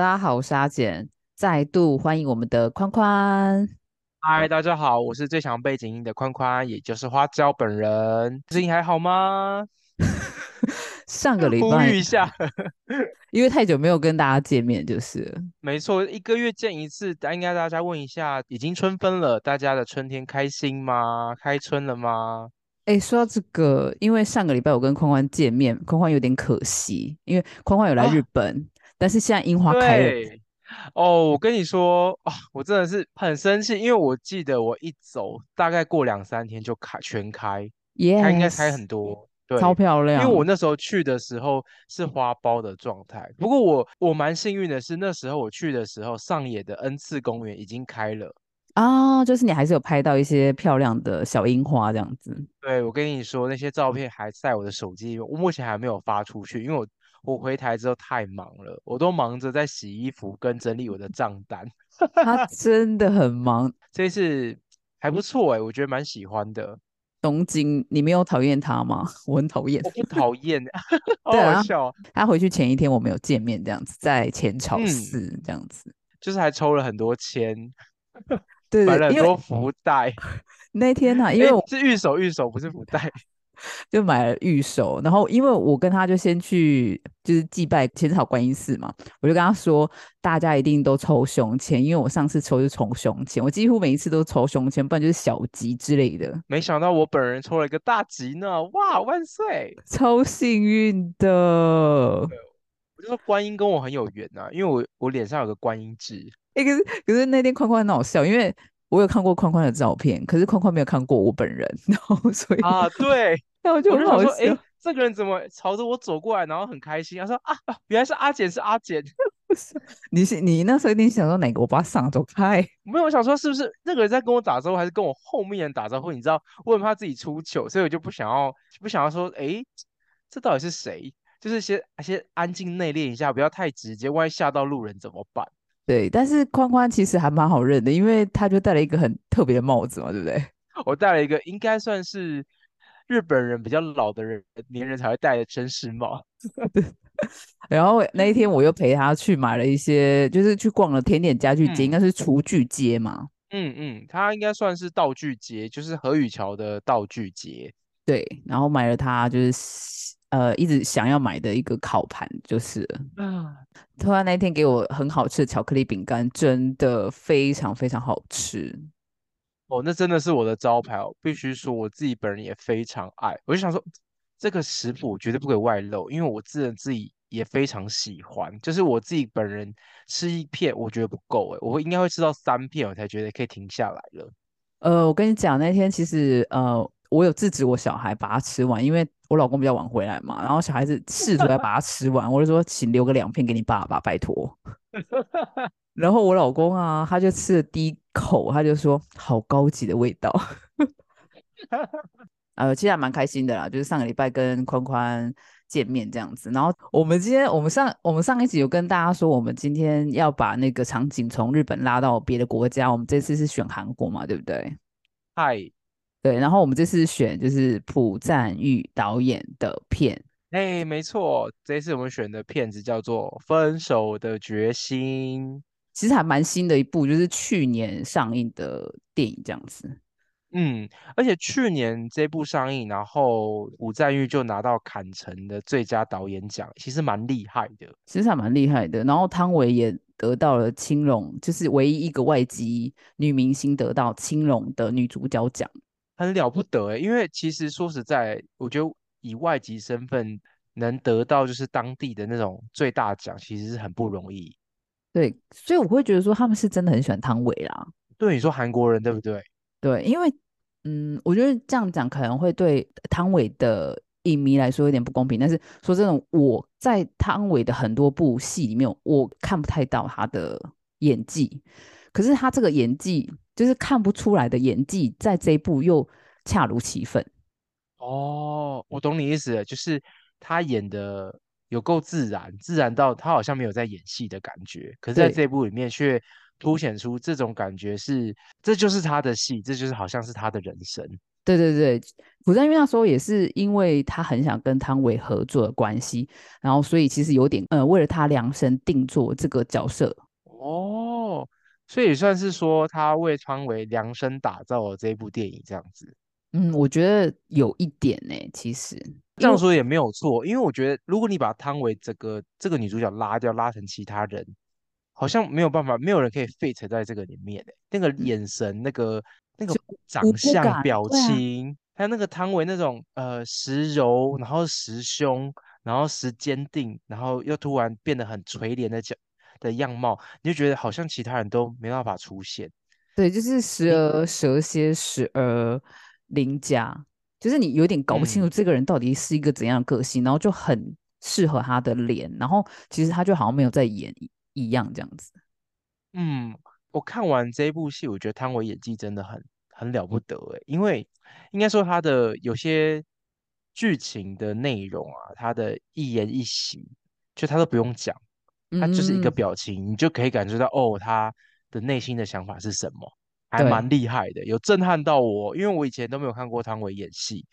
大家好，我是阿简，再度欢迎我们的宽宽。嗨，大家好，我是最强背景音的宽宽，也就是花椒本人。最近还好吗？上个礼拜呼拜吁一下，因为太久没有跟大家见面，就是了没错，一个月见一次，应该大家问一下，已经春分了，大家的春天开心吗？开春了吗？哎，说到这个，因为上个礼拜我跟宽宽见面，宽宽有点可惜，因为宽宽有来日啊，本，但是现在樱花开了，哦，我跟你说，啊，我真的是很生气，因为我记得我一走，大概过两三天就开全开，它应该开很多，对超，漂亮因为我那时候去的时候是花苞的状态，不过我我蛮幸运的是，那时候我去的时候，上野的恩赐公园已经开了。啊！就是你还是有拍到一些漂亮的小樱花这样子。对，我跟你说，那些照片还在我的手机里面，我目前还没有发出去，因为我我回台之后太忙了，我都忙着在洗衣服跟整理我的账单。他真的很忙，这一次还不错哎，我觉得蛮喜欢的。东京，你没有讨厌他吗？我很讨厌。讨厌，好对啊，好笑哦。他回去前一天我们有见面，这样子，在浅草嗯，寺这样子。就是还抽了很多签，对对，买了很多福袋。那天呢、因为哎，我是玉手玉手，不是福袋。就买了玉手，然后因为我跟他就先去就是祭拜浅草观音寺嘛，我就跟他说，大家一定都抽胸签，因为我上次抽就抽胸签，我几乎每一次都抽胸签，不然就是小吉之类的，没想到我本人抽了一个大吉呢！哇，万岁！超幸运的。我就说观音跟我很有缘呐、因为我我脸上有个观音痣。哎、可是可是那天宽宽很好笑，因为我有看过宽宽的照片，可是宽宽没有看过我本人，然后所以啊，对，然后就很好笑。哎，这个人怎么朝着我走过来，然后很开心？他说啊，啊原来是阿简，是阿简。你是你那时候一定想说哪个我把他上走开？没有，我想说是不是那个人在跟我打招呼，还是跟我后面人打招呼？你知道，我很怕自己出糗，所以我就不想要不想要说，哎，这到底是谁？就是先先安静内敛一下，不要太直接，万一吓到路人怎么办？对，但是宽宽其实还蛮好认的，因为他就戴了一个很特别的帽子嘛，对不对？我戴了一个应该算是日本人比较老的人年人才会戴的绅士帽。然后那一天我又陪他去买了一些，就是去逛了甜点家具街，应嗯该是厨具街嘛。嗯嗯，它应该算是道具街，就是何宇桥的道具街。对，然后买了他就是呃一直想要买的一个烤盘，就是了啊，突然那天给我很好吃的巧克力饼干，真的非常非常好吃。哦，那真的是我的招牌哦，必须说我自己本人也非常爱。我就想说，这个食谱绝对不可以外露，因为我自认自己也非常喜欢。就是我自己本人吃一片，我觉得不够诶，我会应该会吃到三片，我才觉得可以停下来了。呃，我跟你讲，那天其实呃，我有制止我小孩把它吃完，因为我老公比较晚回来嘛，然后小孩子试图要把它吃完，我就说请留个两片给你爸爸，拜托。然后我老公啊，他就吃了第一口，他就说好高级的味道。呃，其实还蛮开心的啦，就是上个礼拜跟宽宽见面这样子。然后我们今天，我们上我们上一集有跟大家说，我们今天要把那个场景从日本拉到别的国家。我们这次是选韩国嘛，对不对？嗨，对，然后我们这次选就是朴赞玉导演的片，哎，没错，这一次我们选的片子叫做《分手的决心》。其实还蛮新的一部，就是去年上映的电影这样子。嗯，而且去年这部上映，然后吴赞玉就拿到坎城的最佳导演奖，其实蛮厉害的。其实还蛮厉害的。然后汤唯也得到了青龙，就是唯一一个外籍女明星得到青龙的女主角奖。很了不得诶，因为其实说实在，我觉得以外籍身份能得到就是当地的那种最大奖，其实是很不容易。对，所以我会觉得说他们是真的很喜欢汤唯啦。对，你说韩国人对不对？对，因为嗯，我觉得这样讲可能会对汤唯的影迷来说有点不公平。但是说真的，我在汤唯的很多部戏里面，我看不太到他的演技。可是他这个演技，就是看不出来的演技，在这一部又恰如其分。哦，我懂你意思了，就是他演的有够自然，自然到他好像没有在演戏的感觉，可是在对这部里面却凸显出这种感觉是，这就是他的戏，这就是好像是他的人生。对对对，朴赞玉那时候也是因为他很想跟汤唯合作的关系，然后所以其实有点呃为了他量身定做这个角色。哦，所以也算是说他为汤唯量身打造了这部电影这样子。嗯，我觉得有一点呢、其实这样说也没有错，因为我觉得如果你把汤唯这个这个女主角拉掉，拉成其他人，好像没有办法，没有人可以 fit 在这个里面诶。那个眼神、那个那个长相、表情，还有那个汤唯那种呃时柔，然后时凶，然后时坚定，然后又突然变得很垂怜的角的样貌，你就觉得好像其他人都没办法出现。对，就是时而蛇蝎，时而邻家，就是你有点搞不清楚嗯这个人到底是一个怎样的个性，然后就很适合他的脸，然后其实他就好像没有在演一一样这样子。嗯，我看完这部戏，我觉得汤唯演技真的很很了不得诶，因为应该说他的有些剧情的内容啊，他的一言一行，就他都不用讲，他就是一个嗯，表情，你就可以感觉到哦，他的内心的想法是什么，还蛮，厉害的，有震撼到我，因为我以前都没有看过汤唯演戏，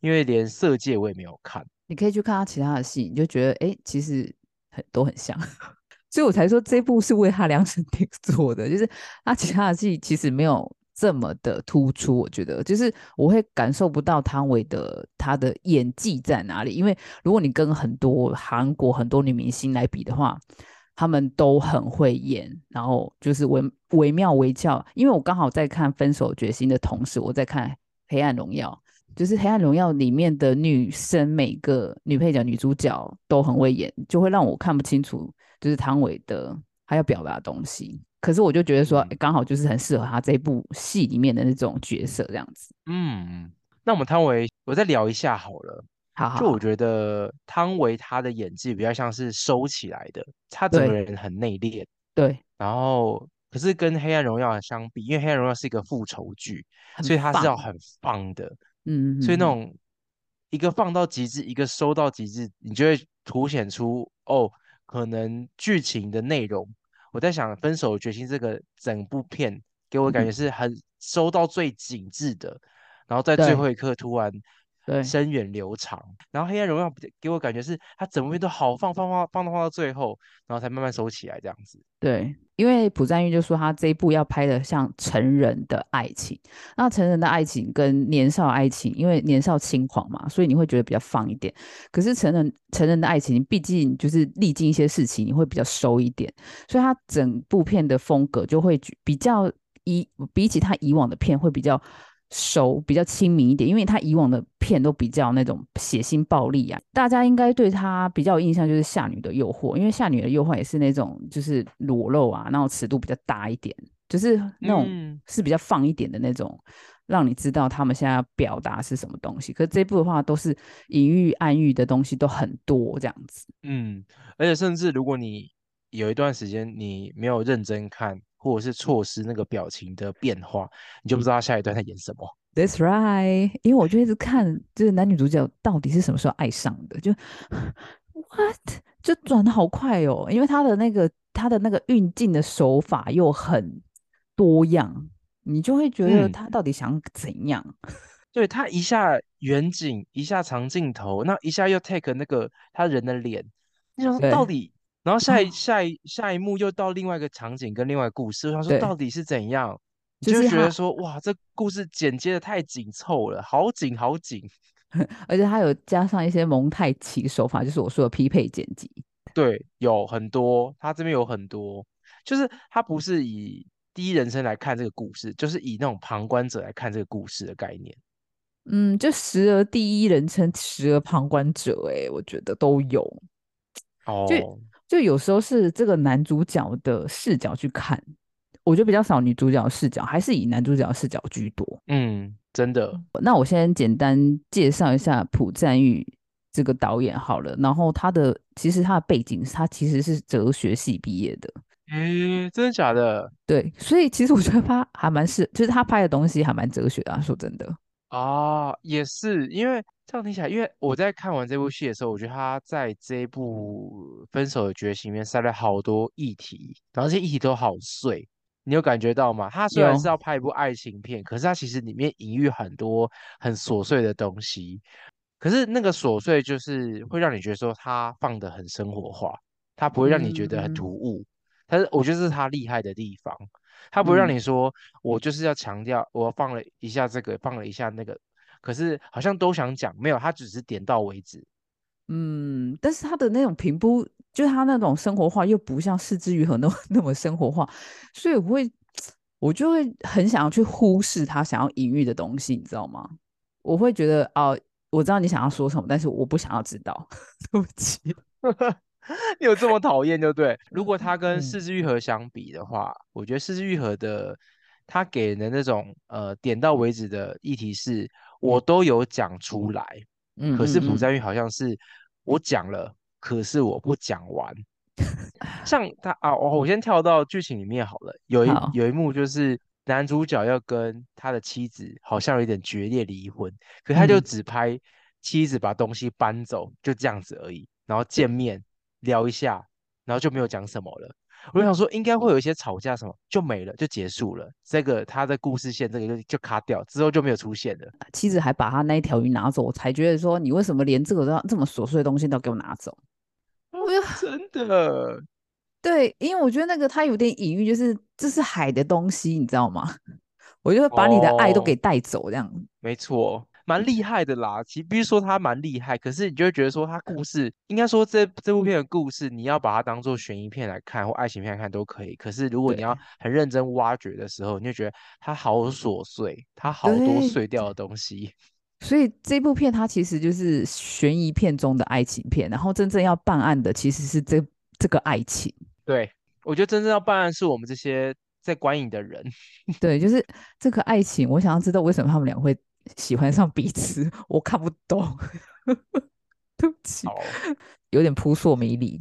因为连《色戒》我也没有看。你可以去看他其他的戏，你就觉得哎，诶其实很都很像，所以我才说这部是为他量身定做的，就是他其他的戏其实没有这么的突出，我觉得就是我会感受不到汤唯的她的演技在哪里，因为如果你跟很多韩国很多女明星来比的话。他们都很会演，然后就是惟惟妙惟肖。因为我刚好在看《分手决心》的同时，我在看《黑暗荣耀》，就是《黑暗荣耀》里面的女生，每个女配角、女主角都很会演，就会让我看不清楚，就是汤唯的她要表达的东西。可是我就觉得说，嗯刚好就是很适合他这部戏里面的那种角色，这样子。嗯，那我们汤唯，我再聊一下好了。好就我觉得汤唯她的演技比较像是收起来的，她整个人很内敛，对，然后可是跟《黑暗荣耀》相比，因为《黑暗荣耀》是一个复仇剧，所以它是要，很放的，嗯，所以那种一个放到极致，一个收到极致，你就会凸显出哦，可能剧情的内容。我在想，《分手的决心》这个整部片给我感觉嗯，是很收到最紧致的，然后在最后一刻突然对。深远流长。然后《黑暗荣耀》比给我感觉是它整部片都好放放放放到放到最后，然后才慢慢收起来这样子。对，因为朴赞玉就说他这一部要拍的像成人的爱情，那成人的爱情跟年少爱情，因为年少轻狂嘛，所以你会觉得比较放一点。可是成人成人的爱情，毕竟就是历经一些事情，你会比较收一点，所以他整部片的风格就会比较以比起他以往的片会比较熟，比较亲民一点，因为他以往的片都比较那种血腥暴力啊，大家应该对他比较有印象就是《夏女的诱惑》，因为《夏女的诱惑》也是那种就是裸露啊，然后尺度比较大一点，就是那种嗯是比较放一点的那种。让你知道他们现在要表达是什么东西，可是这部的话都是隐喻暗喻的东西都很多这样子。嗯，而且甚至如果你有一段时间你没有认真看，或者是错失那个表情的变化，你就不知道他下一段在演什么。That's right，因为我就一直看，就是男女主角到底是什么时候爱上的，就 what 就转的好快哦，因为他的那个他的那个运镜的手法又很多样，你就会觉得嗯，他到底想怎样？对，他一下远景，一下长镜头，那一下又 take 那个他人的脸，你想，到底，然后下一下一下一幕又到另外一个场景跟另外一个故事，我想说到，底是怎样？你就是他，觉得说，哇，这故事剪接的太紧凑了，好紧好紧。而且他有加上一些蒙太奇手法，就是我说的匹配剪辑。对，有很多，他这边有很多，就是他不是以第一人称来看这个故事，就是以那种旁观者来看这个故事的概念。嗯，就时而第一人称，时而旁观者，哎，我觉得都有。哦，就有时候是这个男主角的视角去看，我觉得比较少女主角的视角，还是以男主角视角居多。嗯，真的，那我先简单介绍一下朴赞玉这个导演好了，然后他的其实他的背景，他其实是哲学系毕业的，诶，真的假的？对，所以其实我觉得他还蛮是，就是他拍的东西还蛮哲学的、啊，说真的。啊，也是，因为这样听起来，因为我在看完这部戏的时候，我觉得他在这一部《分手的决心》里面塞了好多议题，然后这些议题都好碎，你有感觉到吗？他虽然是要拍一部爱情片，可是他其实里面隐喻很多很琐碎的东西。可是那个琐碎就是会让你觉得说他放的很生活化，他不会让你觉得很突嗯兀。但是我觉得这是他厉害的地方，他不会让嗯你说我就是要强调我放了一下这个，放了一下那个，可是好像都想讲，没有，他只是点到为止。嗯，但是他的那种平铺，就是他那种生活化，又不像四肢愈合那么 那么生活化，所以我会我就会很想要去忽视他想要隐喻的东西，你知道吗？我会觉得哦，我知道你想要说什么，但是我不想要知道，对不起。你有这么讨厌，对不对？如果他跟嗯四之愈合相比的话，我觉得四之愈合的他给人的那种呃点到为止的议题是，我都有讲出来。嗯可是朴赞玉好像是我讲了，可是我不讲完。像他啊，我我先跳到剧情里面好了。有一，有一幕就是男主角要跟他的妻子好像有点决裂离婚，可他就嗯，只拍妻子把东西搬走，就这样子而已，然后对，见面聊一下，然后就没有讲什么了。我就想说，应该会有一些吵架什么，就没了，就结束了。这个他的故事线，这个就就卡掉，之后就没有出现了。妻子还把他那一条鱼拿走，我才觉得说你为什么连这个都要这么琐碎的东西都给我拿走？我就真的，对，因为我觉得那个他有点隐喻，就是这是海的东西，你知道吗？我就会把你的爱都给哦，带走，这样。没错，蛮厉害的啦。其实必须说他蛮厉害，可是你就会觉得说他故事，应该说这这部片的故事，你要把它当做悬疑片来看或爱情片来看都可以。可是如果你要很认真挖掘的时候，你就觉得它好琐碎，它好多，碎掉的东西。所以这部片它其实就是悬疑片中的爱情片，然后真正要办案的其实是这这个爱情。对，我觉得真正要办案是我们这些在观影的人。对，就是这个爱情，我想要知道为什么他们俩会喜欢上彼此，我看不懂。对不起，有点扑朔迷离。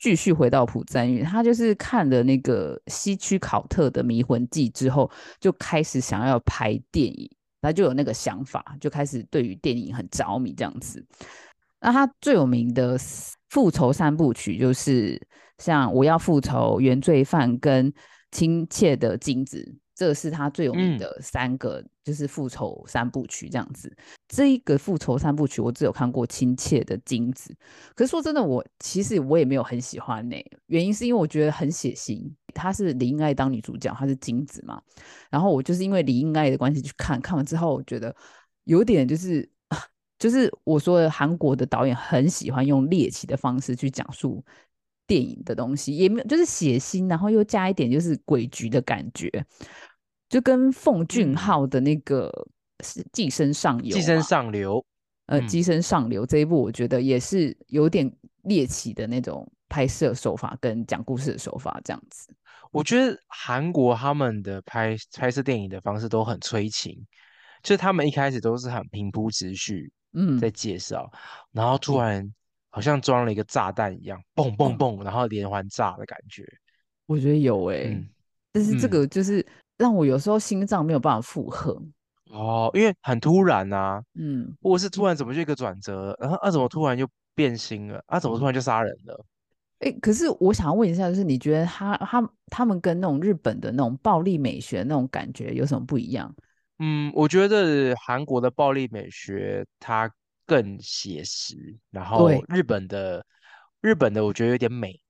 继续回到朴赞玉，他就是看了那个西区考特的《迷魂记》之后，就开始想要拍电影，他就有那个想法，就开始对于电影很着迷这样子。那他最有名的复仇三部曲就是像《我要复仇》《原罪犯》跟《亲切的金子》，这是他最有名嗯，的三个，就是复仇三部曲这样子。这一个复仇三部曲，我只有看过《亲切的金子》，可是说真的，我其实我也没有很喜欢呢、原因是因为我觉得很血腥。她是李英爱当女主角，她是金子嘛，然后我就是因为李英爱的关系去看，看完之后我觉得有点就是。就是我说的，韩国的导演很喜欢用猎奇的方式去讲述电影的东西，也没有就是血腥，然后又加一点就是诡谲的感觉，就跟奉俊嗯，昊的那个是《寄生上游》寄生，上流，呃，《嗯。寄生上流》这一部，我觉得也是有点猎奇的那种拍摄手法跟讲故事的手法，这样子。我觉得韩国他们的拍拍摄电影的方式都很催情，就是他们一开始都是很平铺直叙嗯在嗯，介绍，然后突然好像装了一个炸弹一样，嘣嘣哦，嘣，然后连环炸的感觉。我觉得有诶、嗯但是这嗯，个就是让我有时候心脏没有办法负荷。哦，因为很突然啊，嗯，或者是突然怎么就一个转折，然后啊怎么突然就变心了，啊怎么突然就杀人了？诶，可是我想要问一下，就是你觉得他他他们跟那种日本的那种暴力美学那种感觉有什么不一样？嗯，我觉得韩国的暴力美学它更写实，然后，日本的日本的我觉得有点美，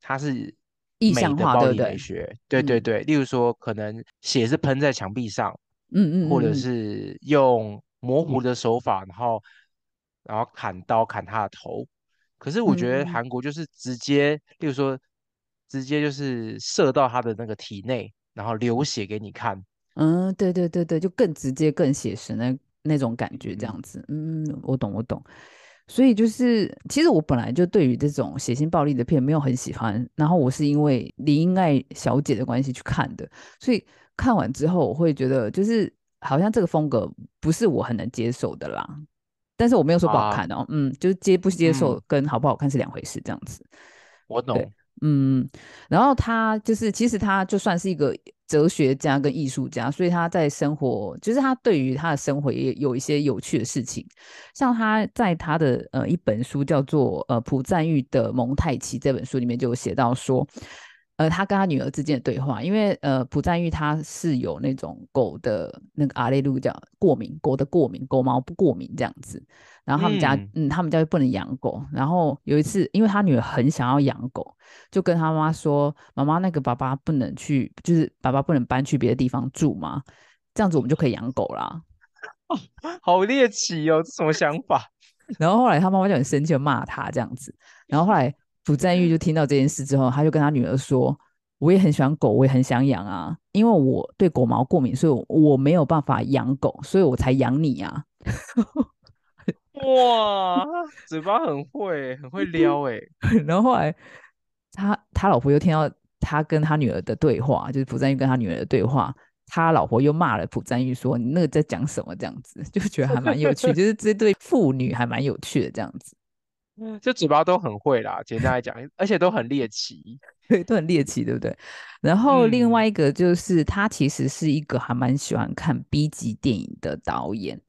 它是意象化，的对不对？美学。对对嗯对，例如说可能血是喷在墙壁上，嗯或者嗯嗯嗯是用模糊的手法，然后然后砍刀砍他的头。可是我觉得嗯韩国就是直接，例如说直接就是射到他的那个体内，然后流血给你看。嗯，对对对对，就更直接、更写实那那种感觉，这嗯样子。嗯，我懂我懂。所以就是，其实我本来就对于这种血腥暴力的片没有很喜欢，然后我是因为李英爱小姐的关系去看的，所以看完之后我会觉得，就是好像这个风格不是我很能接受的啦。但是我没有说不好啊，看哦，嗯，就是接不接受嗯，跟好不好看是两回事，这样子。我懂。嗯，然后他就是，其实他就算是一个哲学家跟艺术家，所以他在生活，就是他对于他的生活也有一些有趣的事情，像他在他的呃一本书叫做呃朴赞玉的蒙太奇这本书里面就有写到说，呃，他跟他女儿之间的对话，因为呃，朴赞玉他是有那种狗的那个阿雷路叫过敏，狗的过敏，狗毛不过敏这样子。然后他们家，嗯嗯，他们家就不能养狗。然后有一次，因为他女儿很想要养狗，就跟他妈说：“妈妈，那个爸爸不能去，就是爸爸不能搬去别的地方住吗？这样子我们就可以养狗啦。好猎奇哦，这什么想法？” 然后后来他妈妈就很生气，就骂他这样子。然后后来朴赞玉就听到这件事之后，他就跟他女儿说：“我也很喜欢狗，我也很想养啊，因为我对狗毛过敏，所以我我没有办法养狗，所以我才养你啊。”哇，嘴巴很会，很会 撩哎。然后后来他他老婆又听到他跟他女儿的对话，就是朴赞玉跟他女儿的对话，他老婆又骂了朴赞玉说：“你那个在讲什么？”这样子 就觉得还蛮有趣，就是这对父女还蛮有趣的这样子，就嘴巴都很会啦，简单来讲，而且都很猎奇。对，都很猎奇，对不对？然后另嗯外一个就是他其实是一个还蛮喜欢看 B 级电影的导演。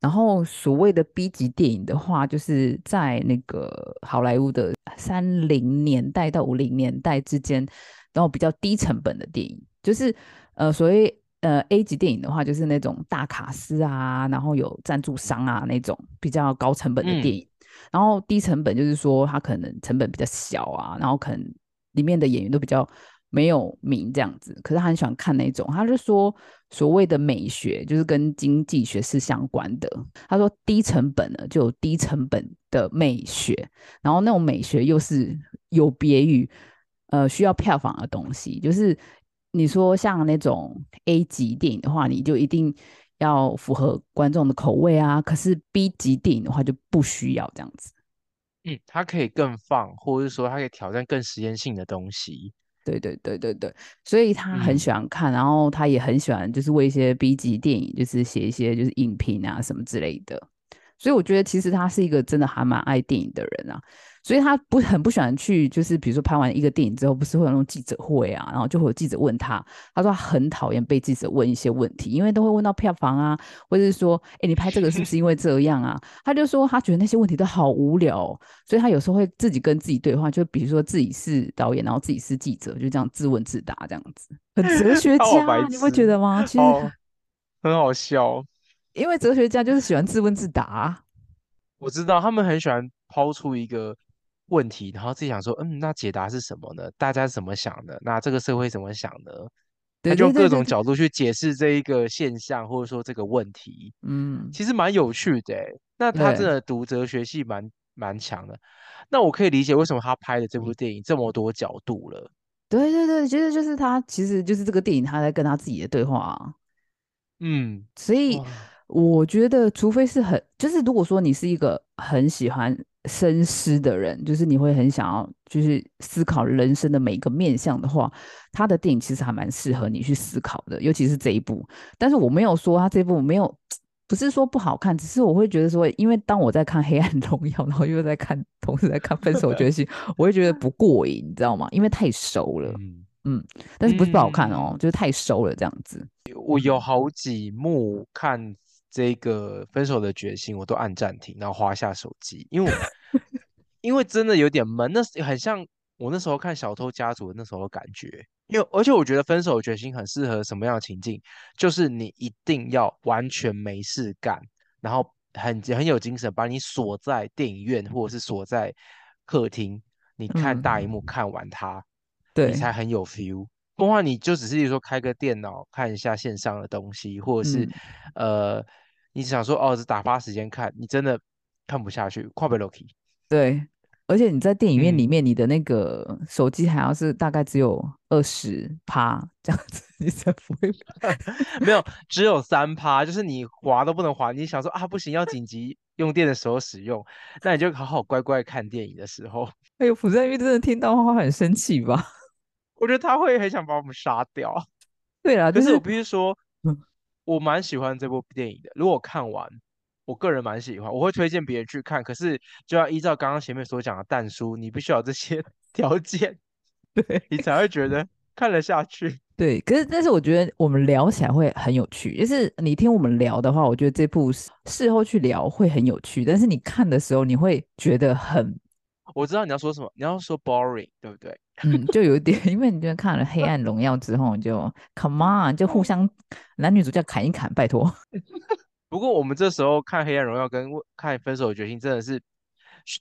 然后所谓的 B 级电影的话，就是在那个好莱坞的三零年代到五零年代之间，然后比较低成本的电影，就是呃所谓呃 A 级电影的话，就是那种大卡司啊，然后有赞助商啊那种比较高成本的电影。然后低成本就是说它可能成本比较小啊，然后可能里面的演员都比较没有名这样子，可是他很喜欢看那种，他就说所谓的美学就是跟经济学是相关的。他说低成本呢就有低成本的美学，然后那种美学又是有别于呃需要票房的东西，就是你说像那种 A 级电影的话，你就一定要符合观众的口味啊，可是 B 级电影的话就不需要这样子。嗯，它可以更放，或者是说它可以挑战更实验性的东西。对对对对对，所以他很嗯喜欢看，然后他也很喜欢，就是为一些 B 级电影，就是写一些就是影评啊什么之类的。所以我觉得其实他是一个真的还蛮爱电影的人啊，所以他不很不喜欢去，就是比如说拍完一个电影之后，不是会有那种记者会啊，然后就会有记者问他，他说他很讨厌被记者问一些问题，因为都会问到票房啊，或者是说，哎，你拍这个是不是因为这样啊？他就说他觉得那些问题都好无聊哦、所以他有时候会自己跟自己对话，就比如说自己是导演，然后自己是记者，就这样自问自答这样子，很哲学家 啊，你不觉得吗？其实哦，很好笑。因为哲学家就是喜欢自问自答啊、我知道他们很喜欢抛出一个问题，然后自己想说，嗯，那解答是什么呢？大家怎么想的？那这个社会怎么想的？他就各种角度去解释这一个现象，或者说这个问题，嗯，其实蛮有趣的诶。那他真的读哲学系蛮蛮强的。那我可以理解为什么他拍的这部电影这么多角度了。对对对，其实就是他，其实就是这个电影他在跟他自己的对话啊、嗯，所以哇，我觉得，除非是很，就是如果说你是一个很喜欢深思的人，就是你会很想要就是思考人生的每一个面向的话，他的电影其实还蛮适合你去思考的，尤其是这一部。但是我没有说他这部没有，不是说不好看，只是我会觉得说，因为当我在看《黑暗荣耀》，然后又在看，同时在看《分手决心》，我会觉得不过瘾，你知道吗？因为太熟了，嗯，嗯，但是不是不好看哦，嗯就是太熟了这样子。我有好几幕看这个《分手的决心》，我都按暂停，然后滑下手机，因为我 因为真的有点闷，那是很像我那时候看《小偷家族》的那时候的感觉。因为而且我觉得《分手的决心》很适合什么样的情境，就是你一定要完全没事干，然后很很有精神，把你锁在电影院或者是锁在客厅，你看大荧幕嗯，看完它，你对，才很有 feel。不然你就只是说开个电脑看一下线上的东西，或者是嗯。呃，你只想说哦，是打发时间看，你真的看不下去，跨不了 key。对，而且你在电影院里嗯，面，你的那个手机还要是大概只有二十趴这样子，你才不会。没有，只有三趴，就是你滑都不能滑。你想说啊，不行，要紧急用电的时候使用，那你就好好乖乖看电影的时候，哎呦，朴赞玉真的听到话会很生气吧？我觉得他会很想把我们杀掉。对啊，就是可是我必须说，嗯我蛮喜欢这部电影的。如果看完，我个人蛮喜欢，我会推荐别人去看。可是就要依照刚刚前面所讲的淡书，你必须要有这些 条件，对你才会觉得看得下去。对，可是但是我觉得我们聊起来会很有趣，就是你听我们聊的话，我觉得这部事事后去聊会很有趣，但是你看的时候你会觉得很我知道你要说什么，你要说 boring，对不对？嗯，就有一点，因为你觉得看了《黑暗荣耀》之后，你就 come on，就互相男女主角砍一砍，拜托。不过我们这时候看《黑暗荣耀》跟看《分手的决心》真的是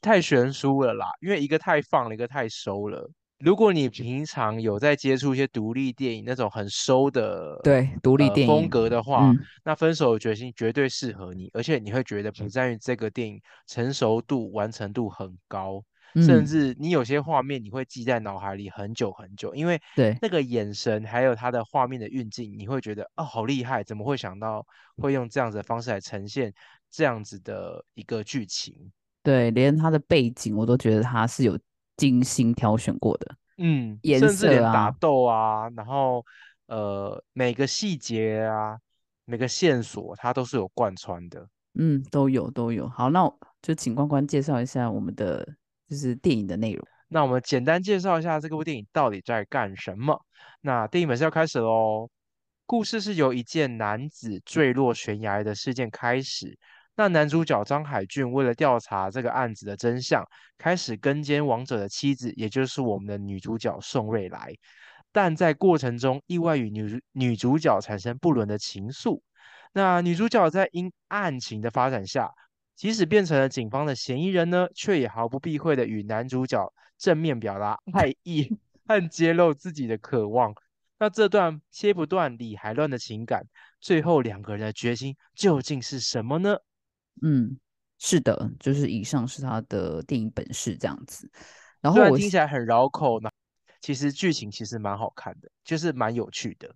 太悬殊了啦，因为一个太放了，一个太收了。如果你平常有在接触一些独立电影那种很收的对独立呃电影风格的话，嗯那《分手的决心》绝对适合你，而且你会觉得朴赞郁这个电影成熟度、完成度很高，甚嗯，至你有些画面你会记在脑海里很久很久，因为对那个眼神还有他的画面的运镜，你会觉得哦好厉害，怎么会想到会用这样子的方式来呈现这样子的一个剧情？对，连他的背景我都觉得他是有精心挑选过的，嗯，颜甚至连打色啊，斗啊，然后呃每个细节啊，每个线索它都是有贯穿的。嗯，都有都有。好，那就请关关介绍一下我们的就是电影的内容。那我们简单介绍一下这部电影到底在干什么。那电影本身要开始喽。故事是由一件男子坠落悬崖的事件开始。那男主角张海俊为了调查这个案子的真相，开始跟监亡者的妻子，也就是我们的女主角宋瑞来。但在过程中，意外与女女主角产生不伦的情愫。那女主角在因案情的发展下，即使变成了警方的嫌疑人呢，却也毫不避讳的与男主角正面表达爱意和揭露自己的渴望。那这段切不断、理还乱的情感，最后两个人的决心究竟是什么呢？嗯，是的，就是以上是他的电影本事这样子。然后我听起来很绕口呢，其实剧情其实蛮好看的，就是蛮有趣的。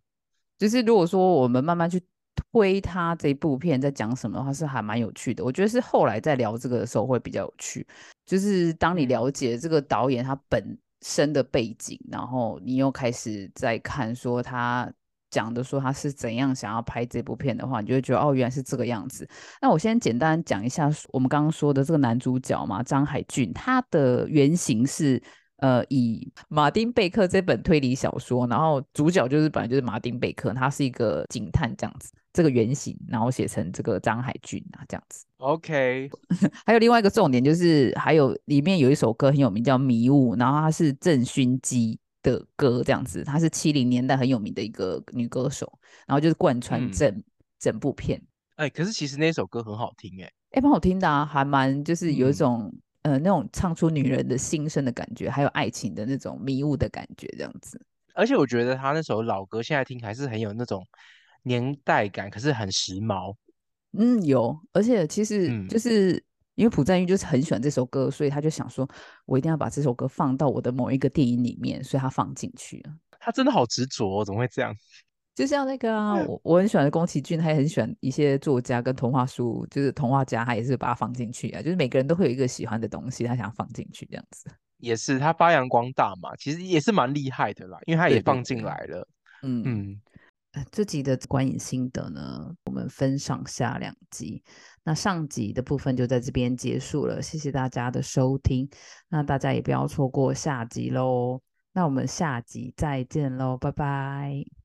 就是如果说我们慢慢去推他这部片在讲什么的话，是还蛮有趣的。我觉得是后来在聊这个的时候会比较有趣，就是当你嗯了解这个导演他本身的背景，然后你又开始在看说他讲的说他是怎样想要拍这部片的话，你就会觉得哦，原来是这个样子。那我先简单讲一下我们刚刚说的这个男主角嘛，张海俊，他的原型是。呃，以马丁贝克这本推理小说，然后主角就是本来就是马丁贝克，他是一个警探这样子，这个原型，然后写成这个张海俊啊这样子。OK，还有另外一个重点就是，还有里面有一首歌很有名，叫《迷雾》，然后它是郑勋基的歌这样子，她是七零年代很有名的一个女歌手，然后就是贯穿嗯整、整部片，哎，可是其实那首歌很好听哎。哎，蛮好听的啊，还蛮就是有一嗯种、呃那种唱出女人的心声的感觉，还有爱情的那种迷雾的感觉这样子。而且我觉得他那首老歌现在听还是很有那种年代感，可是很时髦。嗯，有，而且其实嗯就是、因为朴赞郁就是很喜欢这首歌，所以他就想说，我一定要把这首歌放到我的某一个电影里面，所以他放进去了。他真的好执着哦，怎么会这样？就像那个啊，我我很喜欢的宫崎骏，他也很喜欢一些作家跟童话书，就是童话家，他也是把它放进去啊。就是每个人都会有一个喜欢的东西，他想放进去这样子。也是他发扬光大嘛，其实也是蛮厉害的啦，因为他也放进对来了。嗯，嗯，这集的观影心得呢，我们分上下两集。那上集的部分就在这边结束了，谢谢大家的收听。那大家也不要错过下集喽。那我们下集再见喽，拜拜。